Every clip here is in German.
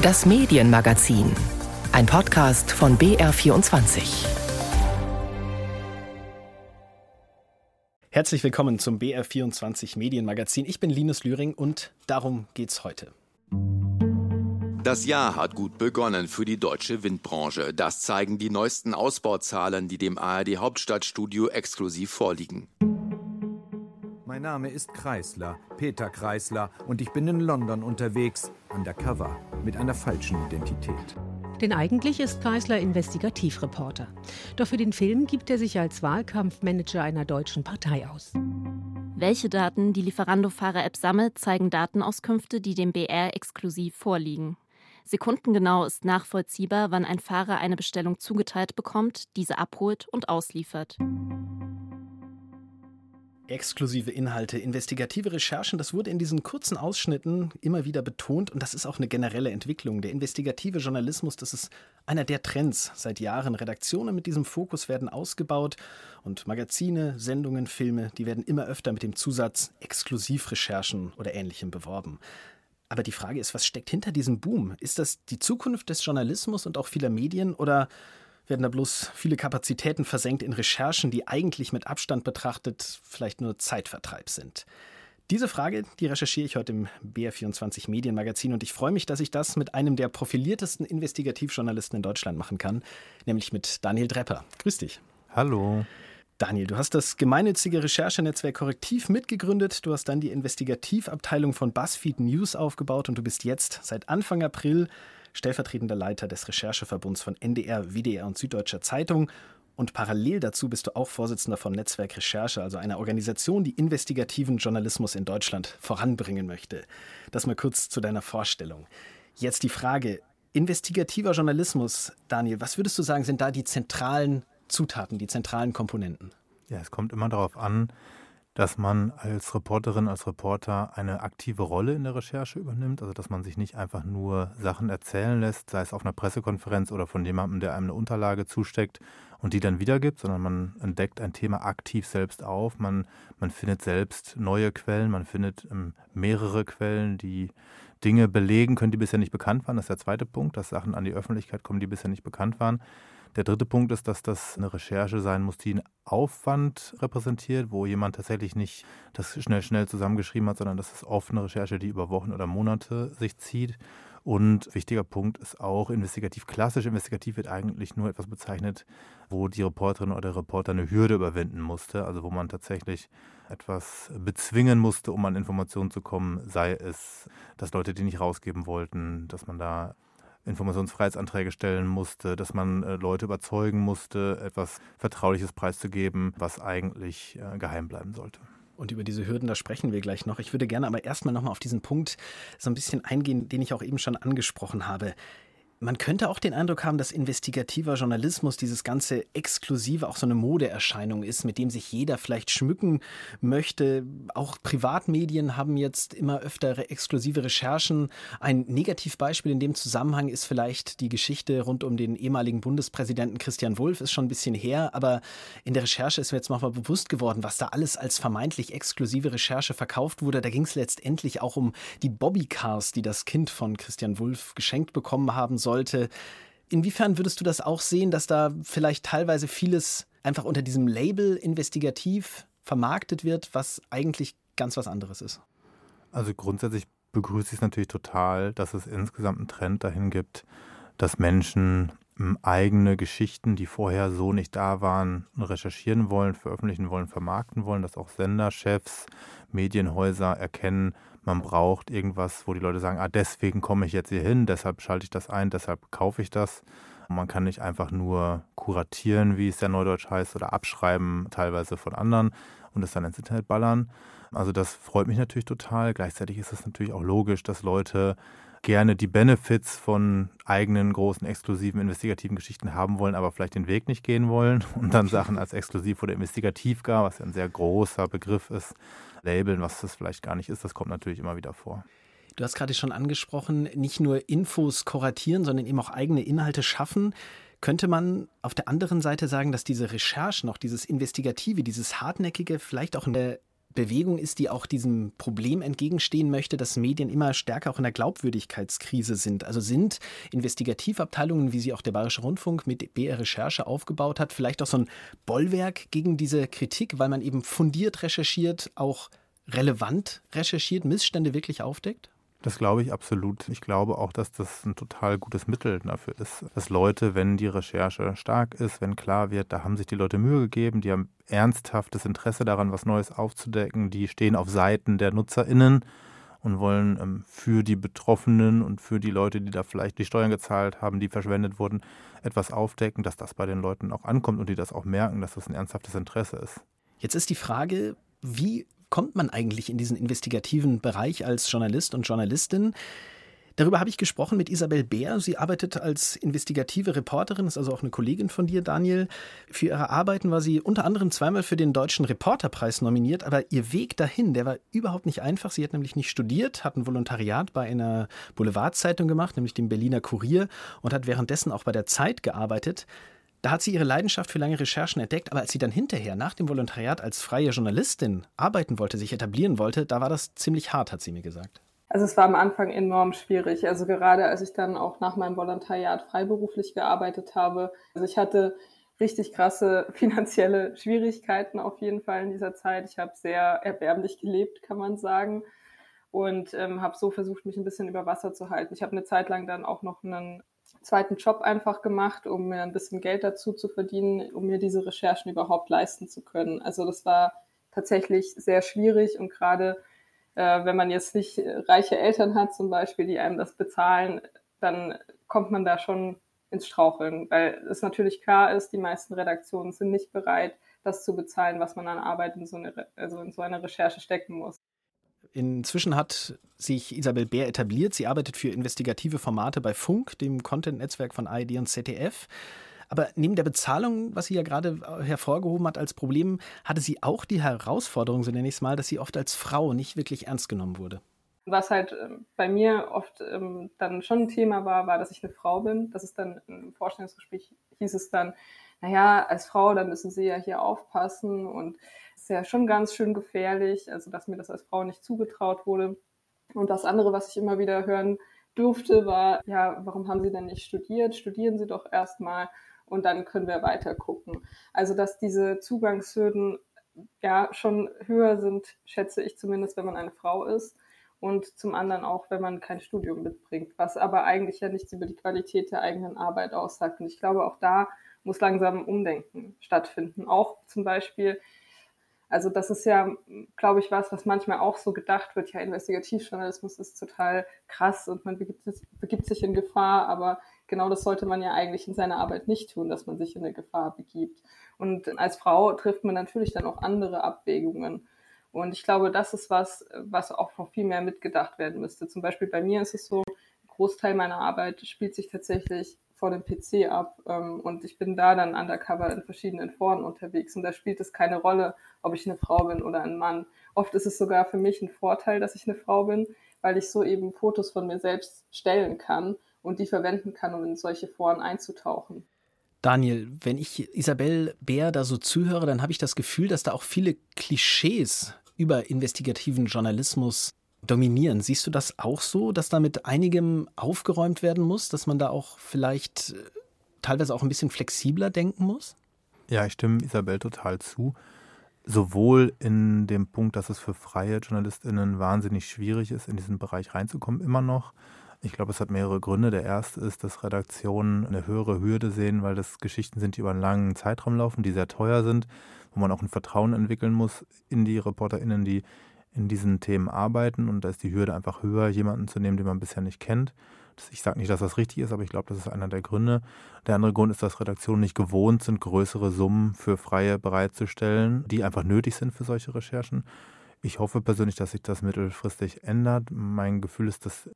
Das Medienmagazin. Ein Podcast von BR24. Herzlich willkommen zum BR24 Medienmagazin. Ich bin Linus Lühring und darum geht's heute. Das Jahr hat gut begonnen für die deutsche Windbranche. Das zeigen die neuesten Ausbauzahlen, die dem ARD Hauptstadtstudio exklusiv vorliegen. Mein Name ist Kreisler, Peter Kreisler, und ich bin in London unterwegs, undercover, mit einer falschen Identität. Denn eigentlich ist Kreisler Investigativreporter. Doch für den Film gibt er sich als Wahlkampfmanager einer deutschen Partei aus. Welche Daten die Lieferando-Fahrer-App sammelt, zeigen Datenauskünfte, die dem BR exklusiv vorliegen. Sekundengenau ist nachvollziehbar, wann ein Fahrer eine Bestellung zugeteilt bekommt, diese abholt und ausliefert. Exklusive Inhalte, investigative Recherchen, das wurde in diesen kurzen Ausschnitten immer wieder betont und das ist auch eine generelle Entwicklung. Der investigative Journalismus, das ist einer der Trends seit Jahren. Redaktionen mit diesem Fokus werden ausgebaut und Magazine, Sendungen, Filme, die werden immer öfter mit dem Zusatz Exklusivrecherchen oder ähnlichem beworben. Aber die Frage ist, was steckt hinter diesem Boom? Ist das die Zukunft des Journalismus und auch vieler Medien oder werden da bloß viele Kapazitäten versenkt in Recherchen, die eigentlich mit Abstand betrachtet vielleicht nur Zeitvertreib sind. Diese Frage, die recherchiere ich heute im BR24 Medienmagazin und ich freue mich, dass ich das mit einem der profiliertesten Investigativjournalisten in Deutschland machen kann, nämlich mit Daniel Drepper. Grüß dich. Hallo. Daniel, du hast das gemeinnützige Recherchenetzwerk Korrektiv mitgegründet, du hast dann die Investigativabteilung von BuzzFeed News aufgebaut und du bist jetzt seit Anfang April stellvertretender Leiter des Rechercheverbunds von NDR, WDR und Süddeutscher Zeitung. Und parallel dazu bist du auch Vorsitzender von Netzwerk Recherche, also einer Organisation, die investigativen Journalismus in Deutschland voranbringen möchte. Das mal kurz zu deiner Vorstellung. Jetzt die Frage, investigativer Journalismus, Daniel, was würdest du sagen, sind da die zentralen Zutaten, die zentralen Komponenten? Ja, es kommt immer darauf an, dass man als Reporterin, als Reporter eine aktive Rolle in der Recherche übernimmt, also dass man sich nicht einfach nur Sachen erzählen lässt, sei es auf einer Pressekonferenz oder von jemandem, der einem eine Unterlage zusteckt und die dann wiedergibt, sondern man entdeckt ein Thema aktiv selbst auf, man, man findet selbst neue Quellen, man findet ähm, mehrere Quellen, die Dinge belegen können, die bisher nicht bekannt waren. Das ist der zweite Punkt, dass Sachen an die Öffentlichkeit kommen, die bisher nicht bekannt waren. Der dritte Punkt ist, dass das eine Recherche sein muss, die einen Aufwand repräsentiert, wo jemand tatsächlich nicht das schnell, schnell zusammengeschrieben hat, sondern das ist oft eine Recherche, die über Wochen oder Monate sich zieht. Und wichtiger Punkt ist auch, investigativ, klassisch investigativ wird eigentlich nur etwas bezeichnet, wo die Reporterin oder der Reporter eine Hürde überwinden musste, also wo man tatsächlich etwas bezwingen musste, um an Informationen zu kommen, sei es, dass Leute die nicht rausgeben wollten, dass man da Informationsfreiheitsanträge stellen musste, dass man äh, Leute überzeugen musste, etwas Vertrauliches preiszugeben, was eigentlich äh, geheim bleiben sollte. Und über diese Hürden, da sprechen wir gleich noch. Ich würde gerne aber erstmal nochmal auf diesen Punkt so ein bisschen eingehen, den ich auch eben schon angesprochen habe. Man könnte auch den Eindruck haben, dass investigativer Journalismus dieses ganze Exklusive auch so eine Modeerscheinung ist, mit dem sich jeder vielleicht schmücken möchte. Auch Privatmedien haben jetzt immer öfter exklusive Recherchen. Ein Negativbeispiel in dem Zusammenhang ist vielleicht die Geschichte rund um den ehemaligen Bundespräsidenten Christian Wulff, ist schon ein bisschen her, aber in der Recherche ist mir jetzt mal bewusst geworden, was da alles als vermeintlich exklusive Recherche verkauft wurde. Da ging es letztendlich auch um die Bobbycars, die das Kind von Christian Wulff geschenkt bekommen haben soll sollte. Inwiefern würdest du das auch sehen, dass da vielleicht teilweise vieles einfach unter diesem Label investigativ vermarktet wird, was eigentlich ganz was anderes ist? Also grundsätzlich begrüße ich es natürlich total, dass es insgesamt einen Trend dahin gibt, dass Menschen eigene Geschichten, die vorher so nicht da waren, recherchieren wollen, veröffentlichen wollen, vermarkten wollen, dass auch Senderchefs, Medienhäuser erkennen, man braucht irgendwas, wo die Leute sagen, ah, deswegen komme ich jetzt hier hin, deshalb schalte ich das ein, deshalb kaufe ich das. Man kann nicht einfach nur kuratieren, wie es ja neudeutsch heißt, oder abschreiben, teilweise von anderen und es dann ins Internet ballern. Also das freut mich natürlich total. Gleichzeitig ist es natürlich auch logisch, dass Leute gerne die Benefits von eigenen großen, exklusiven, investigativen Geschichten haben wollen, aber vielleicht den Weg nicht gehen wollen und dann Sachen als exklusiv oder investigativ gar, was ja ein sehr großer Begriff ist, labeln, was das vielleicht gar nicht ist. Das kommt natürlich immer wieder vor. Du hast gerade schon angesprochen, nicht nur Infos kuratieren, sondern eben auch eigene Inhalte schaffen. Könnte man auf der anderen Seite sagen, dass diese Recherchen, auch dieses Investigative, dieses Hartnäckige vielleicht auch eine Bewegung ist, die auch diesem Problem entgegenstehen möchte, dass Medien immer stärker auch in der Glaubwürdigkeitskrise sind. Also sind Investigativabteilungen, wie sie auch der Bayerische Rundfunk mit BR Recherche aufgebaut hat, vielleicht auch so ein Bollwerk gegen diese Kritik, weil man eben fundiert recherchiert, auch relevant recherchiert, Missstände wirklich aufdeckt? Das glaube ich absolut. Ich glaube auch, dass das ein total gutes Mittel dafür ist, dass Leute, wenn die Recherche stark ist, wenn klar wird, da haben sich die Leute Mühe gegeben, die haben ernsthaftes Interesse daran, was Neues aufzudecken, die stehen auf Seiten der NutzerInnen und wollen ähm, für die Betroffenen und für die Leute, die da vielleicht die Steuern gezahlt haben, die verschwendet wurden, etwas aufdecken, dass das bei den Leuten auch ankommt und die das auch merken, dass das ein ernsthaftes Interesse ist. Jetzt ist die Frage, wie kommt man eigentlich in diesen investigativen Bereich als Journalist und Journalistin? Darüber habe ich gesprochen mit Isabel Bär. Sie arbeitet als investigative Reporterin, ist also auch eine Kollegin von dir, Daniel. Für ihre Arbeiten war sie unter anderem zweimal für den Deutschen Reporterpreis nominiert, aber ihr Weg dahin, der war überhaupt nicht einfach. Sie hat nämlich nicht studiert, hat ein Volontariat bei einer Boulevardzeitung gemacht, nämlich dem Berliner Kurier, und hat währenddessen auch bei der Zeit gearbeitet. Da hat sie ihre Leidenschaft für lange Recherchen entdeckt, aber als sie dann hinterher nach dem Volontariat als freie Journalistin arbeiten wollte, sich etablieren wollte, da war das ziemlich hart, hat sie mir gesagt. Also es war am Anfang enorm schwierig. Also gerade als ich dann auch nach meinem Volontariat freiberuflich gearbeitet habe. Also ich hatte richtig krasse finanzielle Schwierigkeiten auf jeden Fall in dieser Zeit. Ich habe sehr erbärmlich gelebt, kann man sagen. Und ähm, habe so versucht, mich ein bisschen über Wasser zu halten. Ich habe eine Zeit lang dann auch noch einen zweiten Job einfach gemacht, um mir ein bisschen Geld dazu zu verdienen, um mir diese Recherchen überhaupt leisten zu können. Also das war tatsächlich sehr schwierig und gerade äh, wenn man jetzt nicht reiche Eltern hat zum Beispiel, die einem das bezahlen, dann kommt man da schon ins Straucheln, weil es natürlich klar ist, die meisten Redaktionen sind nicht bereit, das zu bezahlen, was man an Arbeit in so eine, also in so eine Recherche stecken muss. Inzwischen hat sich Isabel Bär etabliert. Sie arbeitet für investigative Formate bei Funk, dem Content-Netzwerk von ARD und ZDF. Aber neben der Bezahlung, was sie ja gerade hervorgehoben hat als Problem, hatte sie auch die Herausforderung, so nenne ich es mal, dass sie oft als Frau nicht wirklich ernst genommen wurde. Was halt ähm, bei mir oft ähm, dann schon ein Thema war, war, dass ich eine Frau bin. Das ist dann im Vorstellungsgespräch hieß es dann, naja, als Frau, da müssen sie ja hier aufpassen und ist ja schon ganz schön gefährlich, also dass mir das als Frau nicht zugetraut wurde. Und das andere, was ich immer wieder hören durfte, war, ja, warum haben Sie denn nicht studiert? Studieren Sie doch erstmal und dann können wir weiter gucken. Also, dass diese Zugangshürden ja schon höher sind, schätze ich zumindest, wenn man eine Frau ist. Und zum anderen auch, wenn man kein Studium mitbringt, was aber eigentlich ja nichts über die Qualität der eigenen Arbeit aussagt. Und ich glaube, auch da muss langsam Umdenken stattfinden. Auch zum Beispiel also das ist ja, glaube ich, was, was manchmal auch so gedacht wird, ja, Investigativjournalismus ist total krass und man begibt, begibt sich in Gefahr, aber genau das sollte man ja eigentlich in seiner Arbeit nicht tun, dass man sich in eine Gefahr begibt. Und als Frau trifft man natürlich dann auch andere Abwägungen. Und ich glaube, das ist was, was auch noch viel mehr mitgedacht werden müsste. Zum Beispiel bei mir ist es so, ein Großteil meiner Arbeit spielt sich tatsächlich vor dem PC ab ähm, und ich bin da dann undercover in verschiedenen Foren unterwegs und da spielt es keine Rolle, ob ich eine Frau bin oder ein Mann. Oft ist es sogar für mich ein Vorteil, dass ich eine Frau bin, weil ich so eben Fotos von mir selbst stellen kann und die verwenden kann, um in solche Foren einzutauchen. Daniel, wenn ich Isabel Bär da so zuhöre, dann habe ich das Gefühl, dass da auch viele Klischees über investigativen Journalismus dominieren. Siehst du das auch so, dass da mit einigem aufgeräumt werden muss, dass man da auch vielleicht äh, teilweise auch ein bisschen flexibler denken muss? Ja, ich stimme Isabel total zu. Sowohl in dem Punkt, dass es für freie JournalistInnen wahnsinnig schwierig ist, in diesen Bereich reinzukommen, immer noch. Ich glaube, es hat mehrere Gründe. Der erste ist, dass Redaktionen eine höhere Hürde sehen, weil das Geschichten sind, die über einen langen Zeitraum laufen, die sehr teuer sind, wo man auch ein Vertrauen entwickeln muss in die ReporterInnen, die in diesen Themen arbeiten und da ist die Hürde einfach höher, jemanden zu nehmen, den man bisher nicht kennt. Ich sage nicht, dass das richtig ist, aber ich glaube, das ist einer der Gründe. Der andere Grund ist, dass Redaktionen nicht gewohnt sind, größere Summen für Freie bereitzustellen, die einfach nötig sind für solche Recherchen. Ich hoffe persönlich, dass sich das mittelfristig ändert. Mein Gefühl ist, dass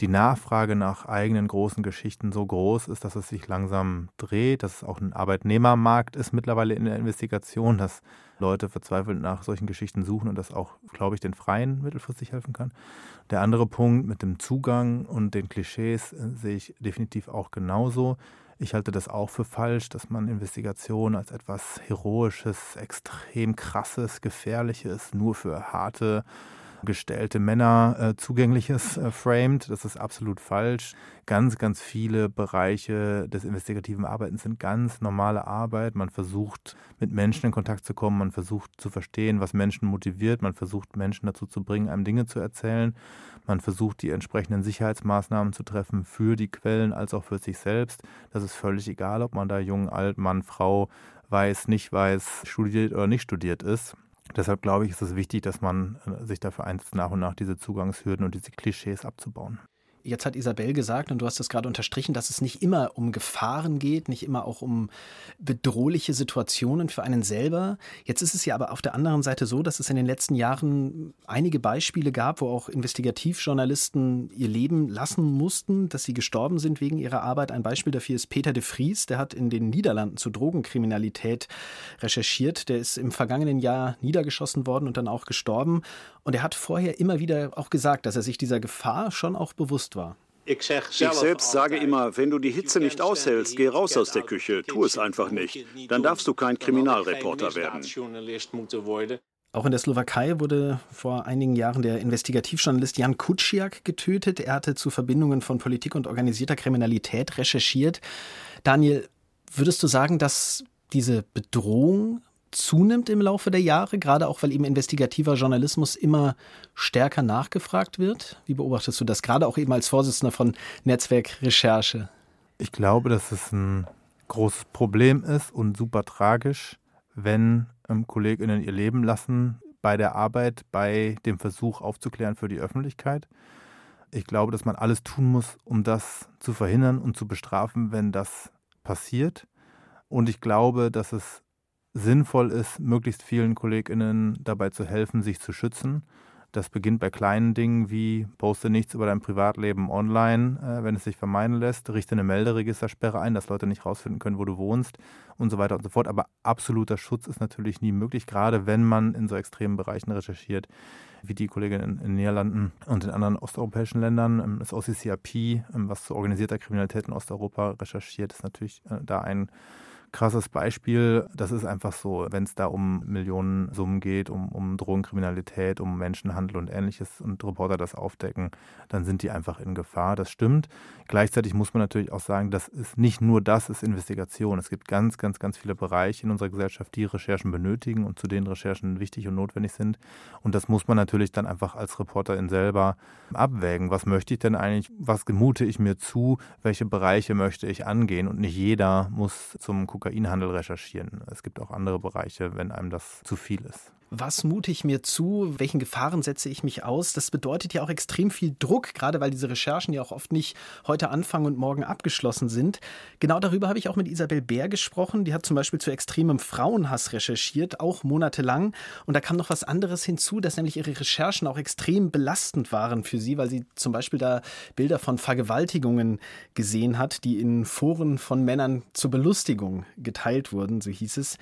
die Nachfrage nach eigenen großen Geschichten so groß ist, dass es sich langsam dreht, dass es auch ein Arbeitnehmermarkt ist mittlerweile in der Investigation, dass Leute verzweifelt nach solchen Geschichten suchen und das auch, glaube ich, den Freien mittelfristig helfen kann. Der andere Punkt mit dem Zugang und den Klischees äh, sehe ich definitiv auch genauso. Ich halte das auch für falsch, dass man Investigation als etwas Heroisches, extrem krasses, gefährliches, nur für harte gestellte Männer äh, zugängliches äh, framed. Das ist absolut falsch. Ganz, ganz viele Bereiche des investigativen Arbeitens sind ganz normale Arbeit. Man versucht, mit Menschen in Kontakt zu kommen. Man versucht zu verstehen, was Menschen motiviert. Man versucht, Menschen dazu zu bringen, einem Dinge zu erzählen. Man versucht, die entsprechenden Sicherheitsmaßnahmen zu treffen für die Quellen als auch für sich selbst. Das ist völlig egal, ob man da jung, alt, Mann, Frau, weiß, nicht weiß, studiert oder nicht studiert ist. Deshalb glaube ich, ist es wichtig, dass man äh, sich dafür einsetzt, nach und nach diese Zugangshürden und diese Klischees abzubauen. Jetzt hat Isabel gesagt, und du hast es gerade unterstrichen, dass es nicht immer um Gefahren geht, nicht immer auch um bedrohliche Situationen für einen selber. Jetzt ist es ja aber auf der anderen Seite so, dass es in den letzten Jahren einige Beispiele gab, wo auch Investigativjournalisten ihr Leben lassen mussten, dass sie gestorben sind wegen ihrer Arbeit. Ein Beispiel dafür ist Peter de Vries, der hat in den Niederlanden zu Drogenkriminalität recherchiert. Der ist im vergangenen Jahr niedergeschossen worden und dann auch gestorben. Und er hat vorher immer wieder auch gesagt, dass er sich dieser Gefahr schon auch bewusst war. Ich selbst sage immer, wenn du die Hitze nicht aushältst, geh raus aus der Küche, tu es einfach nicht. Dann darfst du kein Kriminalreporter werden. Auch in der Slowakei wurde vor einigen Jahren der Investigativjournalist Jan Kuciak getötet. Er hatte zu Verbindungen von Politik und organisierter Kriminalität recherchiert. Daniel, würdest du sagen, dass diese Bedrohung zunimmt im Laufe der Jahre, gerade auch weil eben investigativer Journalismus immer stärker nachgefragt wird? Wie beobachtest du das, gerade auch eben als Vorsitzender von Netzwerk Recherche? Ich glaube, dass es ein großes Problem ist und super tragisch, wenn ähm, KollegInnen ihr Leben lassen bei der Arbeit, bei dem Versuch aufzuklären für die Öffentlichkeit. Ich glaube, dass man alles tun muss, um das zu verhindern und zu bestrafen, wenn das passiert. Und ich glaube, dass es sinnvoll ist, möglichst vielen KollegInnen dabei zu helfen, sich zu schützen. Das beginnt bei kleinen Dingen wie poste nichts über dein Privatleben online, äh, wenn es sich vermeiden lässt, richte eine Melderegistersperre ein, dass Leute nicht rausfinden können, wo du wohnst und so weiter und so fort. Aber absoluter Schutz ist natürlich nie möglich, gerade wenn man in so extremen Bereichen recherchiert, wie die Kollegin in den Niederlanden und in anderen osteuropäischen Ländern. Ähm, das OCCRP, ähm, was zu organisierter Kriminalität in Osteuropa recherchiert, ist natürlich äh, da ein krasses Beispiel. Das ist einfach so, wenn es da um Millionensummen geht, um, um Drogenkriminalität, um Menschenhandel und ähnliches und Reporter das aufdecken, dann sind die einfach in Gefahr. Das stimmt. Gleichzeitig muss man natürlich auch sagen, das ist nicht nur das ist Investigation. Es gibt ganz, ganz, ganz viele Bereiche in unserer Gesellschaft, die Recherchen benötigen und zu denen Recherchen wichtig und notwendig sind. Und das muss man natürlich dann einfach als Reporterin selber abwägen. Was möchte ich denn eigentlich? Was gemute ich mir zu? Welche Bereiche möchte ich angehen? Und nicht jeder muss zum Kokainhandel recherchieren. Es gibt auch andere Bereiche, wenn einem das zu viel ist. Was mute ich mir zu? Welchen Gefahren setze ich mich aus? Das bedeutet ja auch extrem viel Druck, gerade weil diese Recherchen ja auch oft nicht heute anfangen und morgen abgeschlossen sind. Genau darüber habe ich auch mit Isabel Bär gesprochen. Die hat zum Beispiel zu extremem Frauenhass recherchiert, auch monatelang. Und da kam noch was anderes hinzu, dass nämlich ihre Recherchen auch extrem belastend waren für sie, weil sie zum Beispiel da Bilder von Vergewaltigungen gesehen hat, die in Foren von Männern zur Belustigung geteilt wurden, so hieß es.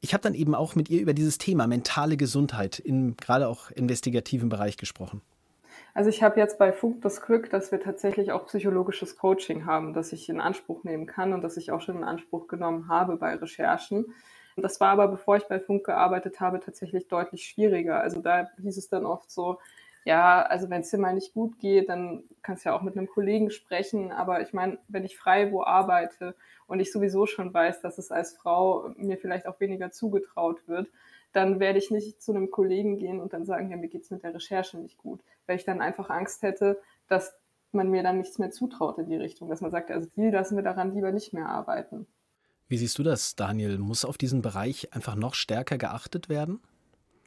Ich habe dann eben auch mit ihr über dieses Thema mentale Gesundheit im gerade auch investigativen Bereich gesprochen. Also ich habe jetzt bei Funk das Glück, dass wir tatsächlich auch psychologisches Coaching haben, das ich in Anspruch nehmen kann und das ich auch schon in Anspruch genommen habe bei Recherchen. Das war aber, bevor ich bei Funk gearbeitet habe, tatsächlich deutlich schwieriger. Also da hieß es dann oft so, ja, also wenn es dir mal nicht gut geht, dann kannst du ja auch mit einem Kollegen sprechen. Aber ich meine, wenn ich frei wo arbeite und ich sowieso schon weiß, dass es als Frau mir vielleicht auch weniger zugetraut wird, dann werde ich nicht zu einem Kollegen gehen und dann sagen, ja, mir geht's mit der Recherche nicht gut, weil ich dann einfach Angst hätte, dass man mir dann nichts mehr zutraut in die Richtung, dass man sagt, also die lassen wir daran lieber nicht mehr arbeiten. Wie siehst du das, Daniel? Muss auf diesen Bereich einfach noch stärker geachtet werden?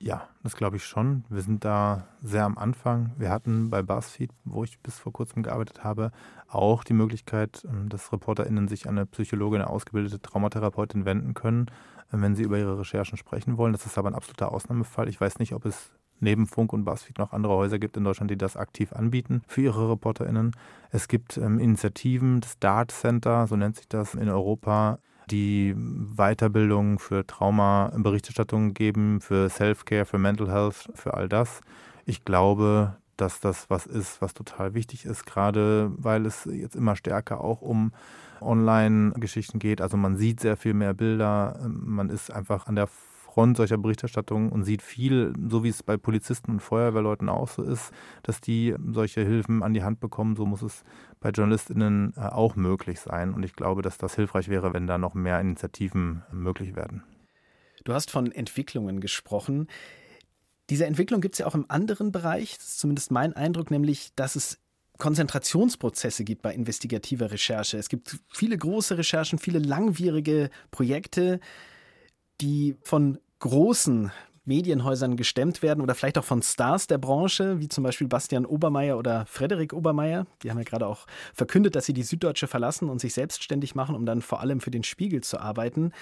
Ja, das glaube ich schon. Wir sind da sehr am Anfang. Wir hatten bei BuzzFeed, wo ich bis vor kurzem gearbeitet habe, auch die Möglichkeit, ähm, dass ReporterInnen sich an eine Psychologin, eine ausgebildete Traumatherapeutin wenden können, äh, wenn sie über ihre Recherchen sprechen wollen. Das ist aber ein absoluter Ausnahmefall. Ich weiß nicht, ob es neben Funk und BuzzFeed noch andere Häuser gibt in Deutschland, die das aktiv anbieten für ihre ReporterInnen. Es gibt ähm, Initiativen, das DART Center, so nennt sich das in Europa, die Weiterbildung für Trauma-Berichterstattung geben, für Self-Care, für Mental Health, für all das. Ich glaube, dass das was ist, was total wichtig ist, gerade weil es jetzt immer stärker auch um Online-Geschichten geht. Also man sieht sehr viel mehr Bilder, man ist einfach an der Front solcher Berichterstattung und sieht viel, so wie es bei Polizisten und Feuerwehrleuten auch so ist, dass die solche Hilfen an die Hand bekommen. So muss es bei JournalistInnen äh, auch möglich sein. Und ich glaube, dass das hilfreich wäre, wenn da noch mehr Initiativen möglich werden. Du hast von Entwicklungen gesprochen. Diese Entwicklung gibt es ja auch im anderen Bereich, das ist zumindest mein Eindruck, nämlich, dass es Konzentrationsprozesse gibt bei investigativer Recherche. Es gibt viele große Recherchen, viele langwierige Projekte, die von großen Medienhäusern gestemmt werden oder vielleicht auch von Stars der Branche, wie zum Beispiel Bastian Obermeier oder Frederik Obermeier. Die haben ja gerade auch verkündet, dass sie die Süddeutsche verlassen und sich selbstständig machen, um dann vor allem für den Spiegel zu arbeiten.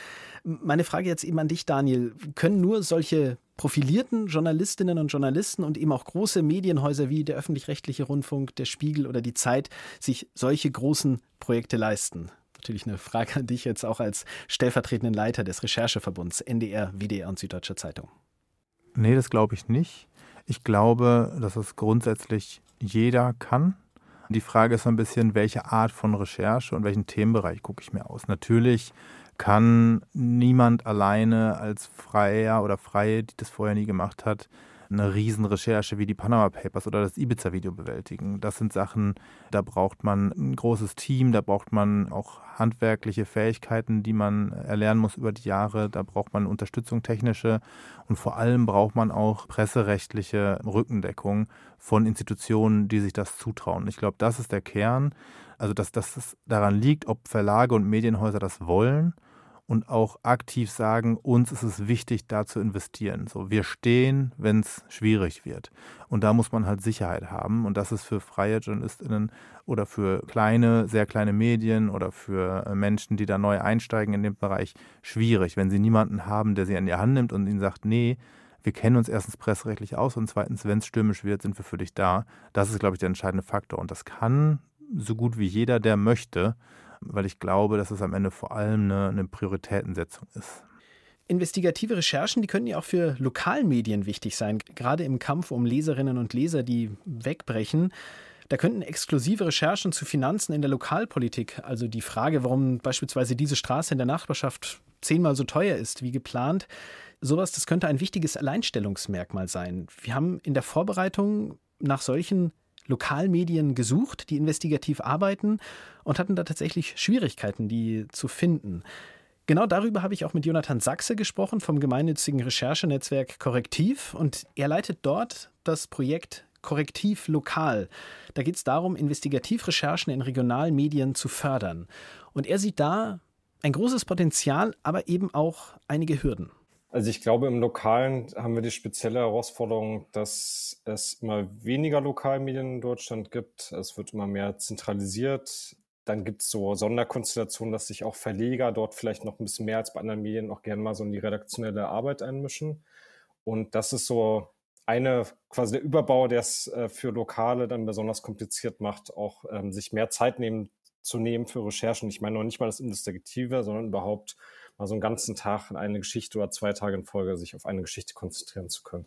Meine Frage jetzt eben an dich, Daniel. Können nur solche profilierten Journalistinnen und Journalisten und eben auch große Medienhäuser wie der öffentlich-rechtliche Rundfunk, der Spiegel oder die Zeit sich solche großen Projekte leisten? Natürlich eine Frage an dich jetzt auch als stellvertretenden Leiter des Rechercheverbunds NDR, WDR und Süddeutsche Zeitung. Nee, das glaube ich nicht. Ich glaube, dass es grundsätzlich jeder kann. Die Frage ist so ein bisschen, welche Art von Recherche und welchen Themenbereich gucke ich mir aus. Natürlich kann niemand alleine als Freier oder Freie, die das vorher nie gemacht hat, eine Riesenrecherche wie die Panama Papers oder das Ibiza-Video bewältigen. Das sind Sachen, da braucht man ein großes Team, da braucht man auch handwerkliche Fähigkeiten, die man erlernen muss über die Jahre. Da braucht man Unterstützung technische und vor allem braucht man auch presserechtliche Rückendeckung von Institutionen, die sich das zutrauen. Ich glaube, das ist der Kern. Also, dass, dass es daran liegt, ob Verlage und Medienhäuser das wollen und auch aktiv sagen, uns ist es wichtig, da zu investieren. So, wir stehen, wenn es schwierig wird. Und da muss man halt Sicherheit haben. Und das ist für freie JournalistInnen oder für kleine, sehr kleine Medien oder für äh, Menschen, die da neu einsteigen in den Bereich, schwierig, wenn sie niemanden haben, der sie an die Hand nimmt und ihnen sagt, nee, wir kennen uns erstens presserechtlich aus und zweitens, wenn es stürmisch wird, sind wir für dich da. Das ist, glaube ich, der entscheidende Faktor. Und das kann so gut wie jeder, der möchte, weil ich glaube, dass es am Ende vor allem eine, eine Prioritätensetzung ist. Investigative Recherchen, die können ja auch für Lokalmedien wichtig sein, gerade im Kampf um Leserinnen und Leser, die wegbrechen. Da könnten exklusive Recherchen zu Finanzen in der Lokalpolitik, also die Frage, warum beispielsweise diese Straße in der Nachbarschaft zehnmal so teuer ist wie geplant, sowas, das könnte ein wichtiges Alleinstellungsmerkmal sein. Wir haben in der Vorbereitung nach solchen Lokalmedien gesucht, die investigativ arbeiten und hatten da tatsächlich Schwierigkeiten, die zu finden. Genau darüber habe ich auch mit Jonathan Sachse gesprochen vom gemeinnützigen Recherchenetzwerk Korrektiv und er leitet dort das Projekt Korrektiv Lokal. Da geht es darum, Investigativrecherchen in regionalen Medien zu fördern. Und er sieht da ein großes Potenzial, aber eben auch einige Hürden. Also ich glaube, im Lokalen haben wir die spezielle Herausforderung, dass es immer weniger Lokalmedien in Deutschland gibt. Es wird immer mehr zentralisiert. Dann gibt es so Sonderkonstellationen, dass sich auch Verleger dort vielleicht noch ein bisschen mehr als bei anderen Medien auch gerne mal so in die redaktionelle Arbeit einmischen. Und das ist so eine quasi der Überbau, der es äh, für Lokale dann besonders kompliziert macht, auch ähm, sich mehr Zeit nehmen zu nehmen für Recherchen. Ich meine noch nicht mal das Investigative, sondern überhaupt mal so einen ganzen Tag in eine Geschichte oder zwei Tage in Folge sich auf eine Geschichte konzentrieren zu können.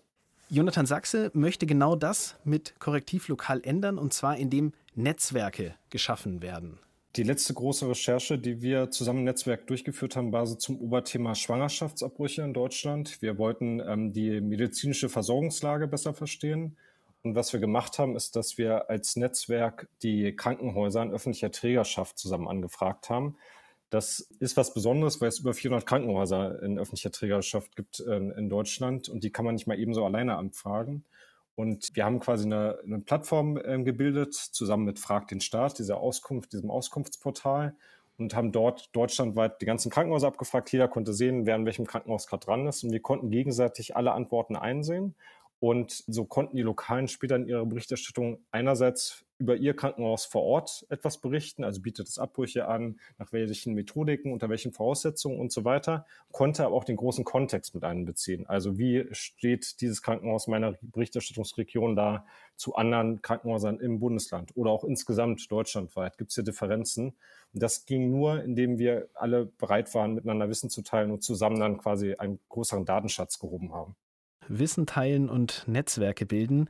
Jonathan Sachse möchte genau das mit Korrektiv lokal ändern und zwar indem Netzwerke geschaffen werden. Die letzte große Recherche, die wir zusammen im Netzwerk durchgeführt haben, war so zum Oberthema Schwangerschaftsabbrüche in Deutschland. Wir wollten ähm, die medizinische Versorgungslage besser verstehen. Und was wir gemacht haben, ist, dass wir als Netzwerk die Krankenhäuser in öffentlicher Trägerschaft zusammen angefragt haben. Das ist was Besonderes, weil es über 400 Krankenhäuser in öffentlicher Trägerschaft gibt in, in Deutschland und die kann man nicht mal ebenso alleine anfragen. Und wir haben quasi eine, eine Plattform äh, gebildet, zusammen mit Frag den Staat, dieser Auskunft, diesem Auskunftsportal und haben dort deutschlandweit die ganzen Krankenhäuser abgefragt. Jeder konnte sehen, wer in welchem Krankenhaus gerade dran ist. Und wir konnten gegenseitig alle Antworten einsehen und so konnten die Lokalen später in ihrer Berichterstattung einerseits über ihr Krankenhaus vor Ort etwas berichten, also bietet es Abbrüche an, nach welchen Methodiken, unter welchen Voraussetzungen und so weiter, konnte aber auch den großen Kontext mit einbeziehen. Also wie steht dieses Krankenhaus meiner Berichterstattungsregion da zu anderen Krankenhäusern im Bundesland oder auch insgesamt deutschlandweit? Gibt es hier Differenzen? Und das ging nur, indem wir alle bereit waren, miteinander Wissen zu teilen und zusammen dann quasi einen größeren Datenschatz gehoben haben. Wissen teilen und Netzwerke bilden.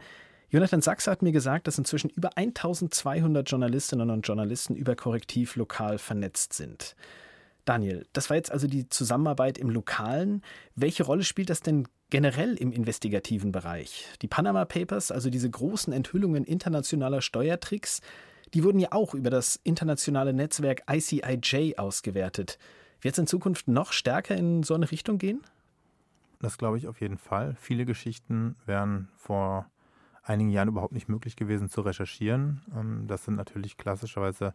Jonathan Sachs hat mir gesagt, dass inzwischen über 1200 Journalistinnen und Journalisten über Korrektiv lokal vernetzt sind. Daniel, das war jetzt also die Zusammenarbeit im Lokalen. Welche Rolle spielt das denn generell im investigativen Bereich? Die Panama Papers, also diese großen Enthüllungen internationaler Steuertricks, die wurden ja auch über das internationale Netzwerk ICIJ ausgewertet. Wird es in Zukunft noch stärker in so eine Richtung gehen? Das glaube ich auf jeden Fall. Viele Geschichten wären vor einigen Jahren überhaupt nicht möglich gewesen zu recherchieren. Ähm, das sind natürlich klassischerweise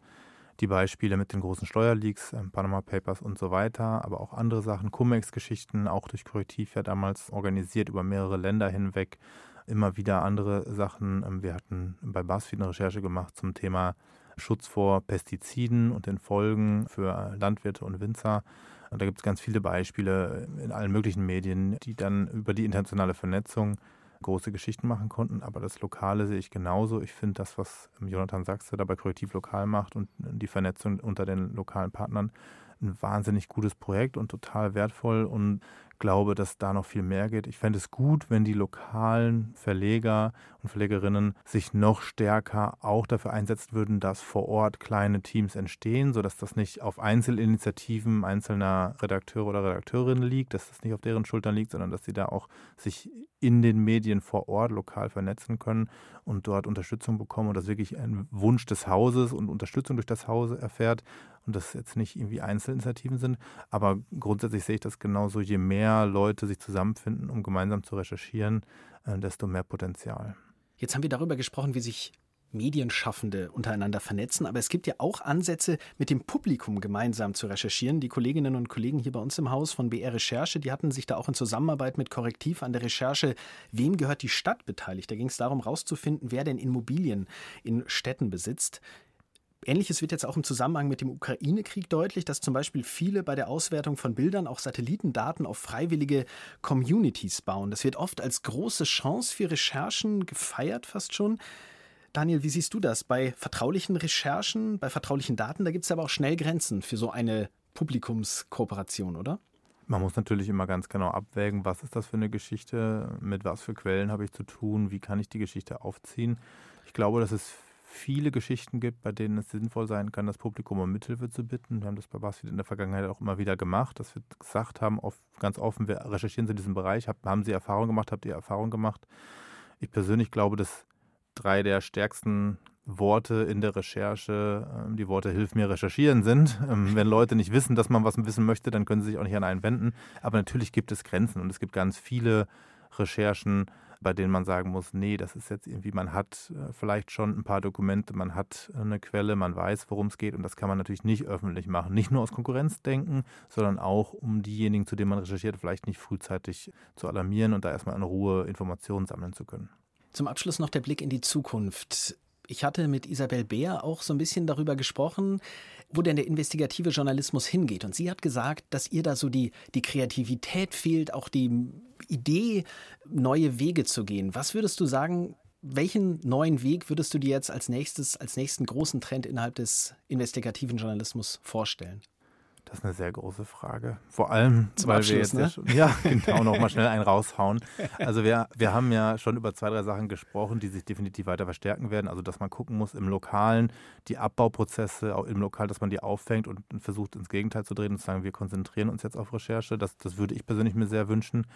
die Beispiele mit den großen Steuerleaks, ähm, Panama Papers und so weiter, aber auch andere Sachen, Cum-Ex-Geschichten, auch durch Korrektiv ja damals organisiert über mehrere Länder hinweg, immer wieder andere Sachen. Ähm, wir hatten bei BuzzFeed eine Recherche gemacht zum Thema Schutz vor Pestiziden und den Folgen für Landwirte und Winzer. Und da gibt es ganz viele Beispiele in allen möglichen Medien, die dann über die internationale Vernetzung große Geschichten machen konnten. Aber das Lokale sehe ich genauso. Ich finde das, was Jonathan Sachse da bei Korrektiv Lokal macht und die Vernetzung unter den lokalen Partnern, ein wahnsinnig gutes Projekt und total wertvoll und glaube, dass da noch viel mehr geht. Ich fände es gut, wenn die lokalen Verleger und Verlegerinnen sich noch stärker auch dafür einsetzen würden, dass vor Ort kleine Teams entstehen, sodass das nicht auf Einzelinitiativen einzelner Redakteure oder Redakteurinnen liegt, dass das nicht auf deren Schultern liegt, sondern dass sie da auch sich in den Medien vor Ort lokal vernetzen können und dort Unterstützung bekommen und das wirklich ein Wunsch des Hauses und Unterstützung durch das Haus erfährt und das jetzt nicht irgendwie Einzelinitiativen sind. Aber grundsätzlich sehe ich das genauso, je mehr Leute sich zusammenfinden, um gemeinsam zu recherchieren, äh, desto mehr Potenzial. Jetzt haben wir darüber gesprochen, wie sich Medienschaffende untereinander vernetzen, aber es gibt ja auch Ansätze, mit dem Publikum gemeinsam zu recherchieren. Die Kolleginnen und Kollegen hier bei uns im Haus von BR Recherche, die hatten sich da auch in Zusammenarbeit mit Korrektiv an der Recherche, wem gehört die Stadt beteiligt. Da ging es darum, herauszufinden, wer denn Immobilien in Städten besitzt. Ähnliches wird jetzt auch im Zusammenhang mit dem Ukraine-Krieg deutlich, dass zum Beispiel viele bei der Auswertung von Bildern auch Satellitendaten auf freiwillige Communities bauen. Das wird oft als große Chance für Recherchen gefeiert, fast schon. Daniel, wie siehst du das? Bei vertraulichen Recherchen, bei vertraulichen Daten, da gibt es aber auch schnell Grenzen für so eine Publikumskooperation, oder? Man muss natürlich immer ganz genau abwägen, was ist das für eine Geschichte, mit was für Quellen habe ich zu tun, wie kann ich die Geschichte aufziehen. Ich glaube, dass es viele Geschichten gibt, bei denen es sinnvoll sein kann, das Publikum um Mithilfe zu bitten. Wir haben das bei BuzzFeed in der Vergangenheit auch immer wieder gemacht, dass wir gesagt haben, oft, ganz offen, wir recherchieren in diesem Bereich, haben Sie Erfahrung gemacht, habt ihr Erfahrung gemacht? Ich persönlich glaube, dass drei der stärksten Worte in der Recherche, ähm, die Worte Hilf mir recherchieren sind. Ähm, wenn Leute nicht wissen, dass man was wissen möchte, dann können sie sich auch nicht an einen wenden. Aber natürlich gibt es Grenzen und es gibt ganz viele Recherchen, bei denen man sagen muss, nee, das ist jetzt irgendwie, man hat äh, vielleicht schon ein paar Dokumente, man hat eine Quelle, man weiß, worum es geht und das kann man natürlich nicht öffentlich machen. Nicht nur aus Konkurrenzdenken, sondern auch, um diejenigen, zu denen man recherchiert, vielleicht nicht frühzeitig zu alarmieren und da erstmal in Ruhe Informationen sammeln zu können. Zum Abschluss noch der Blick in die Zukunft. Ich hatte mit Isabel Beer auch so ein bisschen darüber gesprochen, wo denn der investigative Journalismus hingeht. Und sie hat gesagt, dass ihr da so die, die Kreativität fehlt, auch die Idee, neue Wege zu gehen. Was würdest du sagen, welchen neuen Weg würdest du dir jetzt als nächstes, als nächsten großen Trend innerhalb des investigativen Journalismus vorstellen? Das ist eine sehr große Frage. Vor allem, Zum weil Abschluss, wir jetzt ne? ja, genau, noch mal schnell einen raushauen. Also wir, wir haben ja schon über zwei, drei Sachen gesprochen, die sich definitiv weiter verstärken werden. Also dass man gucken muss im Lokalen, die Abbauprozesse auch im Lokal, dass man die auffängt und versucht ins Gegenteil zu drehen und zu sagen, wir konzentrieren uns jetzt auf Recherche. Das, das würde ich persönlich mir sehr wünschen.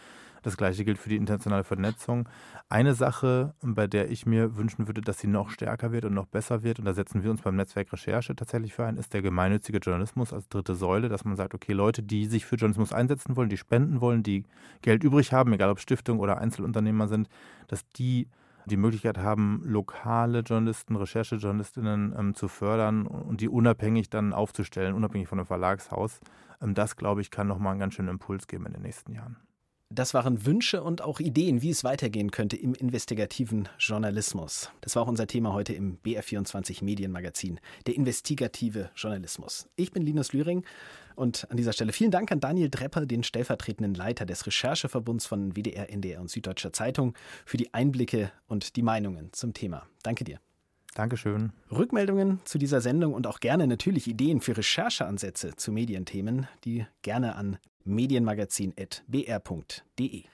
Das gleiche gilt für die internationale Vernetzung. Eine Sache, bei der ich mir wünschen würde, dass sie noch stärker wird und noch besser wird, und da setzen wir uns beim Netzwerk Recherche tatsächlich für ein, ist der gemeinnützige Journalismus als dritte Säule, dass man sagt, okay, Leute, die sich für Journalismus einsetzen wollen, die spenden wollen, die Geld übrig haben, egal ob Stiftung oder Einzelunternehmer sind, dass die die Möglichkeit haben, lokale Journalisten, Recherchejournalistinnen ähm, zu fördern und die unabhängig dann aufzustellen, unabhängig von einem Verlagshaus. Ähm, das, glaube ich, kann nochmal einen ganz schönen Impuls geben in den nächsten Jahren. Das waren Wünsche und auch Ideen, wie es weitergehen könnte im investigativen Journalismus. Das war auch unser Thema heute im BR24 Medienmagazin, der investigative Journalismus. Ich bin Linus Lühring und an dieser Stelle vielen Dank an Daniel Drepper, den stellvertretenden Leiter des Rechercheverbunds von WDR, NDR und Süddeutscher Zeitung, für die Einblicke und die Meinungen zum Thema. Danke dir. Dankeschön. Rückmeldungen zu dieser Sendung und auch gerne natürlich Ideen für Rechercheansätze zu Medienthemen, die gerne an medienmagazin.br.de.